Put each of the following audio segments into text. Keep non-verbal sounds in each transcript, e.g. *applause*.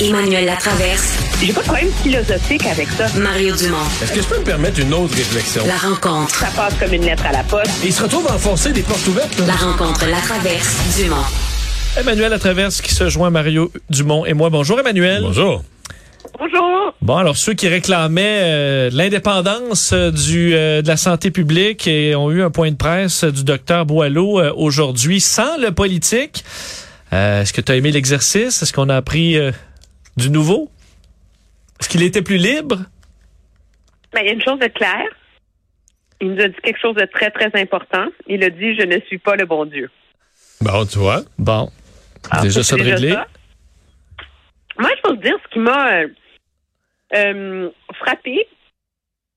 Emmanuel Latraverse. J'ai pas de problème philosophique avec ça. Mario Dumont. Est-ce que je peux me permettre une autre réflexion? La rencontre. Ça passe comme une lettre à la poste. Et il se retrouve à enfoncer des portes ouvertes. là. La rencontre, la traverse, Dumont. Emmanuel Latraverse qui se joint à Mario Dumont et moi. Bonjour Emmanuel. Bonjour. Bonjour. Bon, alors ceux qui réclamaient euh, l'indépendance euh, du euh, de la santé publique et ont eu un point de presse du docteur Boileau euh, aujourd'hui sans le politique. Euh, Est-ce que tu as aimé l'exercice? Est-ce qu'on a appris euh, du nouveau? Est-ce qu'il était plus libre? Ben, il y a une chose de claire. Il nous a dit quelque chose de très, très important. Il a dit, je ne suis pas le bon Dieu. Bon, tu vois. Bon. Ah, déjà ça de réglé? ça. Moi, je peux vous dire ce qui m'a euh, euh, frappé,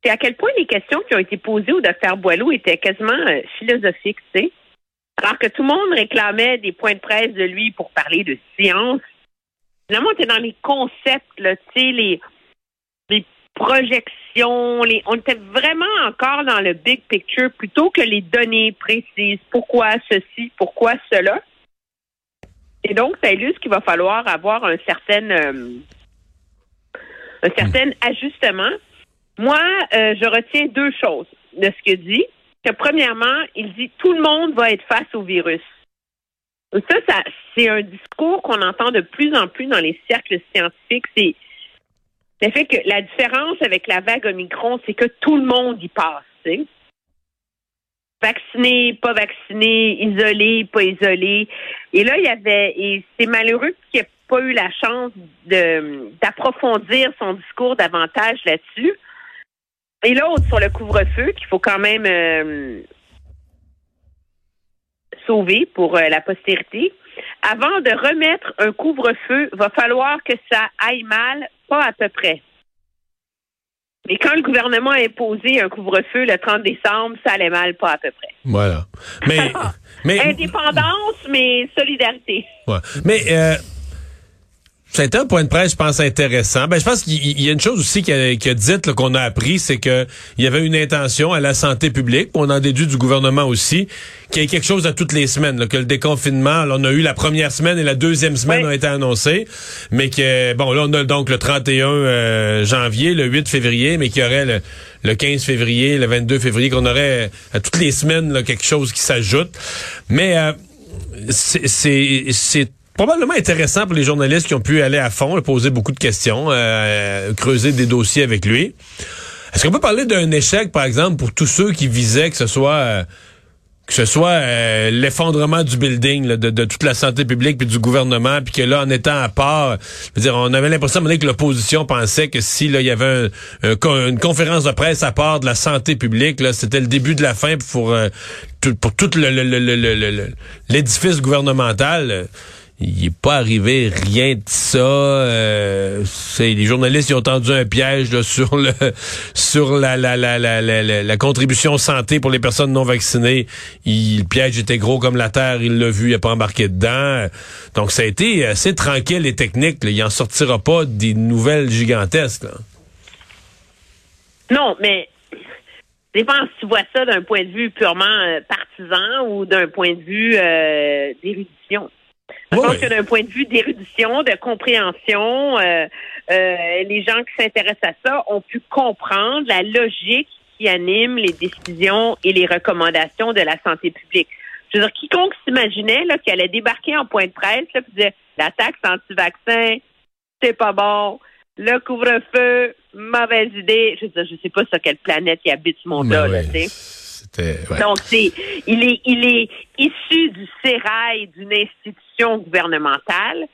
c'est à quel point les questions qui ont été posées au docteur Boileau étaient quasiment euh, philosophiques, tu sais. Alors que tout le monde réclamait des points de presse de lui pour parler de science. Finalement, on était dans les concepts, là, tu sais, les, les projections, les, on était vraiment encore dans le big picture plutôt que les données précises. Pourquoi ceci, pourquoi cela? Et donc, ça illustre qu'il va falloir avoir un certain, euh, un certain ajustement. Moi, euh, je retiens deux choses de ce qu'il dit. Que premièrement, il dit tout le monde va être face au virus. Ça, ça c'est un discours qu'on entend de plus en plus dans les cercles scientifiques. C'est le fait que la différence avec la vague Omicron, c'est que tout le monde y passe. tu sais. Vacciné, pas vacciné, isolé, pas isolé. Et là, il y avait, et c'est malheureux qu'il n'ait pas eu la chance de d'approfondir son discours davantage là-dessus. Et l'autre sur le couvre-feu, qu'il faut quand même euh, sauver pour euh, la postérité. Avant de remettre un couvre-feu, va falloir que ça aille mal, pas à peu près. Mais quand le gouvernement a imposé un couvre-feu le 30 décembre, ça allait mal, pas à peu près. Voilà. Mais, *laughs* mais, Indépendance, mais solidarité. ouais. mais, euh, été un point de presse, je pense, intéressant. Ben, je pense qu'il il y a une chose aussi qui a, a dite, qu'on a appris, c'est que il y avait une intention à la santé publique, on en déduit du gouvernement aussi, qu'il y ait quelque chose à toutes les semaines, là, que le déconfinement, là, on a eu la première semaine et la deuxième semaine Oui. ont été annoncées, mais que, bon, là, on a donc le 31 euh, janvier, le 8 février, mais qu'il y aurait le, le 15 février, le 22 février, qu'on aurait à toutes les semaines là, quelque chose qui s'ajoute. Mais euh, c'est probablement intéressant pour les journalistes qui ont pu aller à fond, poser beaucoup de questions, euh, creuser des dossiers avec lui. Est-ce qu'on peut parler d'un échec, par exemple, pour tous ceux qui visaient que ce soit euh, que ce soit euh, l'effondrement du building, là, de, de toute la santé publique puis du gouvernement, puis que là, en étant à part, je veux dire, on avait l'impression que l'opposition pensait que si là, il y avait un- une conférence de presse à part de la santé publique, là, c'était le début de la fin pour euh, tout, pour tout le- le- le- le- l'édifice gouvernemental. Il n'est pas arrivé rien de ça. euh, les journalistes ils ont tendu un piège là, *laughs* sur le sur la la, la, la, la, la- contribution santé pour les personnes non vaccinées. Il- le piège était gros comme la terre, il l'a vu, il n'a pas embarqué dedans. Donc ça a été assez tranquille et technique. là. Il en sortira pas des nouvelles gigantesques. là. Non, mais dépend si tu vois ça d'un point de vue purement euh, partisan ou d'un point de vue euh, d'érudition? Je pense que d'un point de vue d'érudition, de compréhension, euh, euh, les gens qui s'intéressent à ça ont pu comprendre la logique qui anime les décisions et les recommandations de la santé publique. Je veux dire, quiconque s'imaginait là, qu'il allait débarquer en point de presse, là, puis disait la taxe anti-vaccin, c'est pas bon, le couvre-feu, mauvaise idée. Je veux dire, je sais pas sur quelle planète il habite ce monde-là, Ben là, ouais, tu sais. Donc, c'est, il est, il est issu du sérail d'une institution gouvernementale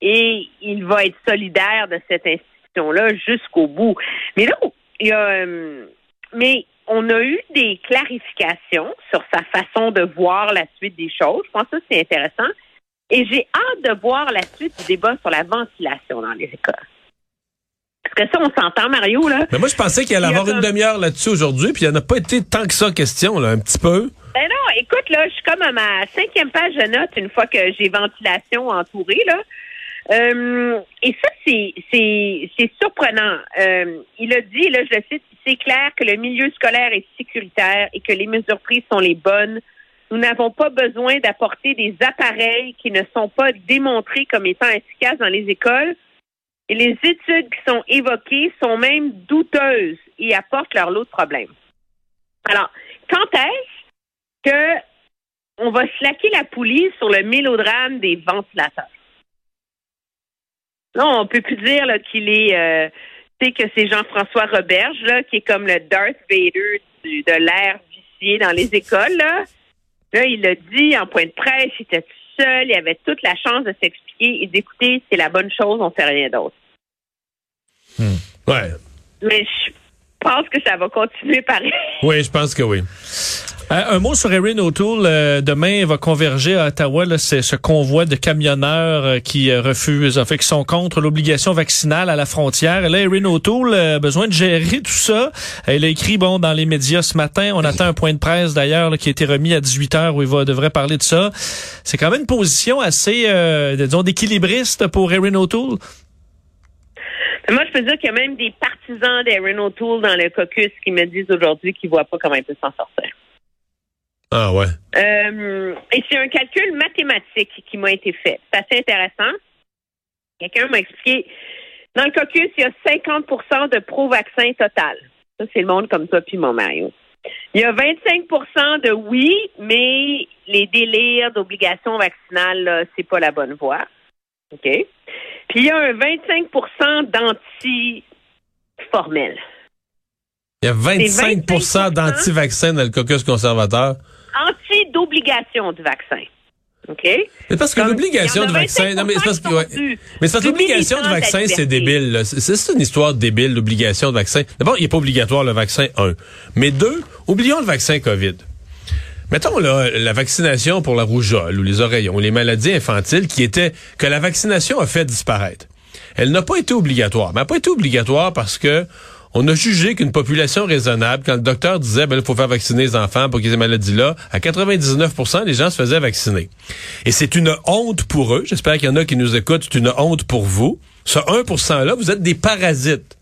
et il va être solidaire de cette institution-là jusqu'au bout. Mais là, euh, mais on a eu des clarifications sur sa façon de voir la suite des choses. Je pense que c'est intéressant. Et j'ai hâte de voir la suite du débat sur la ventilation dans les écoles. Parce que ça, on s'entend, Mario, là. Mais moi, je pensais qu'il allait avoir une demi-heure là-dessus aujourd'hui, puis il n'y en a pas été tant que ça question, là, un petit peu. Ben non, écoute, là, je suis comme à ma cinquième page de notes une fois que j'ai ventilation entourée, là. Euh, et ça, c'est, c'est, c'est surprenant. Euh, il a dit, là, je le cite, c'est clair que le milieu scolaire est sécuritaire et que les mesures prises sont les bonnes. Nous n'avons pas besoin d'apporter des appareils qui ne sont pas démontrés comme étant efficaces dans les écoles. Et les études qui sont évoquées sont même douteuses et apportent leur lot de problèmes. Alors, quand est-ce que on va slacker la poulie sur le mélodrame des ventilateurs? Non, on peut plus dire qu'il est, euh, tu sais, que c'est Jean-François Roberge, là, qui est comme le Darth Vader de l'air vicié dans les écoles, là. Il l'a dit en point de presse, il était tout seul, il avait toute la chance de et d'écouter, c'est la bonne chose, on fait rien d'autre. Ouais. Mais je pense que ça va continuer pareil. Oui, je pense que oui. Euh, un mot sur Erin O'Toole. Euh, demain, il va converger à Ottawa. C'est ce convoi de camionneurs euh, qui euh, refusent, en fait, qui sont contre l'obligation vaccinale à la frontière. Et là, Erin O'Toole a besoin de gérer tout ça. Elle a écrit, bon, dans les médias ce matin. On attend un point de presse, d'ailleurs, qui a été remis à 18 heures où il va, devrait parler de ça. C'est quand même une position assez, disons, d'équilibriste pour Erin O'Toole. Moi, je peux dire qu'il y a même des partisans d'Erin O'Toole dans le caucus qui me disent aujourd'hui qu'ils voient pas comment il peut s'en sortir. Ah ouais. Euh, et c'est un calcul mathématique qui m'a été fait. C'est assez intéressant. Quelqu'un m'a expliqué. Dans le caucus, il y a 50% de pro-vaccin total. Ça, c'est le monde comme toi puis mon Mario. Il y a 25% de oui, mais les délires d'obligation vaccinale, là, c'est pas la bonne voie. OK? Puis il y a un 25% d'anti-formel. Il y a 25, 25 d'anti-vaccins dans le caucus conservateur. Anti d'obligation du vaccin. OK? Mais parce que l'obligation a vaccin, non, mais c'est parce que, ouais. Mais parce que l'obligation militants vaccin, c'est débile. là. C'est c'est une histoire débile, l'obligation de vaccin. D'abord, il n'est pas obligatoire le vaccin, un. Mais deux, oublions le vaccin COVID. Mettons là, la vaccination pour la rougeole ou les oreillons, ou les maladies infantiles qui étaient que la vaccination a fait disparaître. Elle n'a pas été obligatoire. Mais elle n'a pas été obligatoire parce que on a jugé qu'une population raisonnable, quand le docteur disait ben il faut faire vacciner les enfants pour qu'ils aient ces maladies-là, à 99% les gens se faisaient vacciner. Et c'est une honte pour eux. J'espère qu'il y en a qui nous écoutent. C'est une honte pour vous. Ce 1% là, vous êtes des parasites.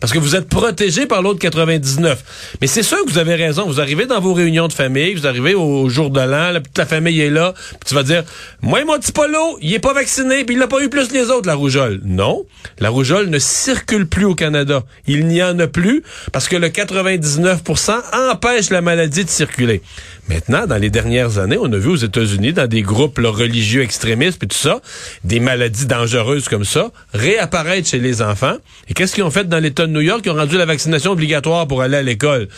Parce que vous êtes protégé par l'autre 99. Mais c'est sûr que vous avez raison. Vous arrivez dans vos réunions de famille, vous arrivez au jour de l'an, toute la famille est là, puis tu vas dire, moi, mon petit polo, il est pas vacciné, puis il l'a pas eu plus les autres, la rougeole. Non. La rougeole ne circule plus au Canada. Il n'y en a plus parce que le 99% empêche la maladie de circuler. Maintenant, dans les dernières années, on a vu aux États-Unis, dans des groupes religieux extrémistes et tout ça, des maladies dangereuses comme ça réapparaître chez les enfants. Et qu'est-ce qu'ils ont fait dans l'État de New York? Ils ont rendu la vaccination obligatoire pour aller à l'école.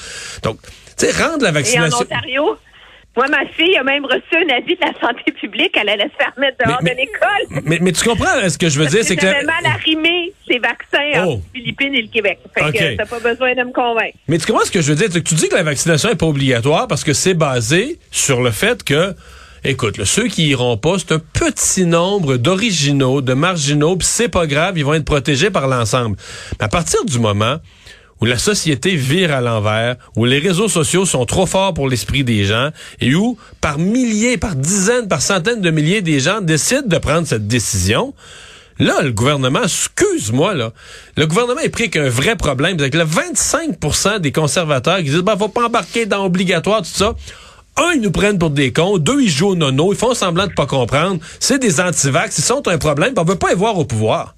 Donc, tu sais, rendre la Et en vaccination... Ontario, moi, ma fille a même reçu un avis de la santé publique. Elle allait se faire mettre dehors Mais- de l'école. Mais, mais tu comprends hein, ce que je veux dire, c'est que mal arrimé ces vaccins Oh. entre les Philippines et le Québec. Fait OK. que t'as pas besoin de me convaincre. Mais tu comprends ce que je veux dire? Que tu dis que la vaccination est pas obligatoire parce que c'est basé sur le fait que, écoute, là, ceux qui iront pas, c'est un petit nombre d'originaux, de marginaux, puis c'est pas grave, ils vont être protégés par l'ensemble. Mais à partir du moment où la société vire à l'envers, où les réseaux sociaux sont trop forts pour l'esprit des gens, et où, par milliers, par dizaines, par centaines de milliers, des gens décident de prendre cette décision, Là, le gouvernement, excuse-moi, là, le gouvernement est pris qu'un vrai problème. C'est que le 25% des conservateurs qui disent, ben, faut pas embarquer dans obligatoire, tout ça. Un, ils nous prennent pour des cons. Deux, ils jouent au nono. Ils font semblant de pas comprendre. C'est des antivax. Ils sont un problème. On veut pas les voir au pouvoir.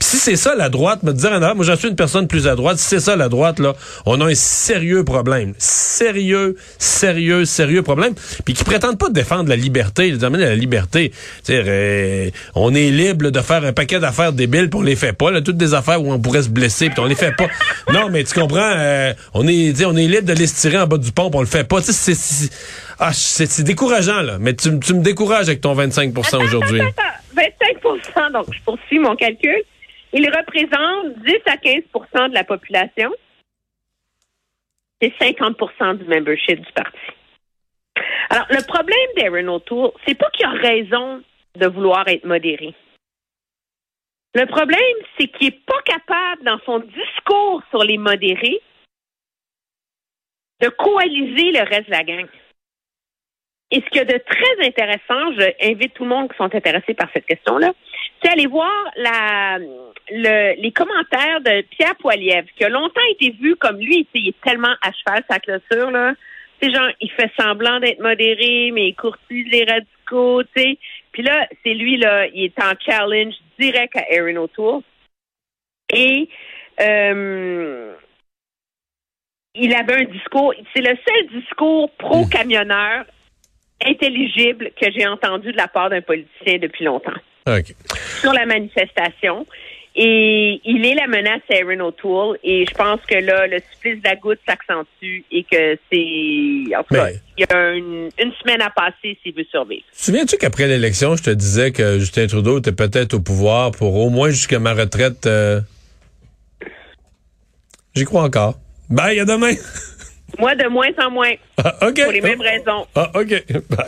Puis si c'est ça la droite, me dire, ah, moi j'en suis une personne plus à droite, si c'est ça la droite, là, on a un sérieux problème. Sérieux, sérieux, sérieux problème. Puis qui prétendent pas défendre la liberté, ils mais la liberté, euh, on est libre là, de faire un paquet d'affaires débiles, puis on les fait pas, là, toutes des affaires où on pourrait se blesser, puis on les fait pas. non, mais tu comprends, euh, on est, on est libre de les tirer en bas du pont, puis on le fait pas. C'est- c'est, ah, c'est c'est décourageant là. Mais tu, tu me décourages avec ton 25% aujourd'hui. Attends, attends, 25% donc je poursuis mon calcul. Il représente 10 à 15% de la population. C'est 50% du membership du parti. Alors, le problème d'Aaron O'Toole, c'est pas qu'il a raison de vouloir être modéré. Le problème, c'est qu'il n'est pas capable, dans son discours sur les modérés, de coaliser le reste de la gang. Et ce qu'il y a de très intéressant, je invite tout le monde qui sont intéressés par cette question-là, c'est aller voir la, le- les commentaires de Pierre Poilievre, qui a longtemps été vu comme lui, il est tellement à cheval sa clôture, là. C'est genre, il fait semblant d'être modéré, mais il courtise les radicaux, tu sais. Puis là, c'est lui, là, il est en challenge direct à Aaron O'Toole. Et euh, il avait un discours, c'est le seul discours pro-camionneur intelligible que j'ai entendu de la part d'un politicien depuis longtemps sur la manifestation. Et il est la menace à Aaron O'Toole. Et je pense que là, le supplice de la goutte s'accentue et que c'est. En tout cas, Mais- il y a une, une semaine à passer s'il veut survivre. Souviens-tu qu'après l'élection, je te disais que Justin Trudeau était peut-être au pouvoir pour au moins jusqu'à ma retraite? euh, J'y crois encore. Bye, à demain. *laughs* Moi, de moins en moins, Ah, OK. pour les mêmes raisons. Ah, OK. Bye.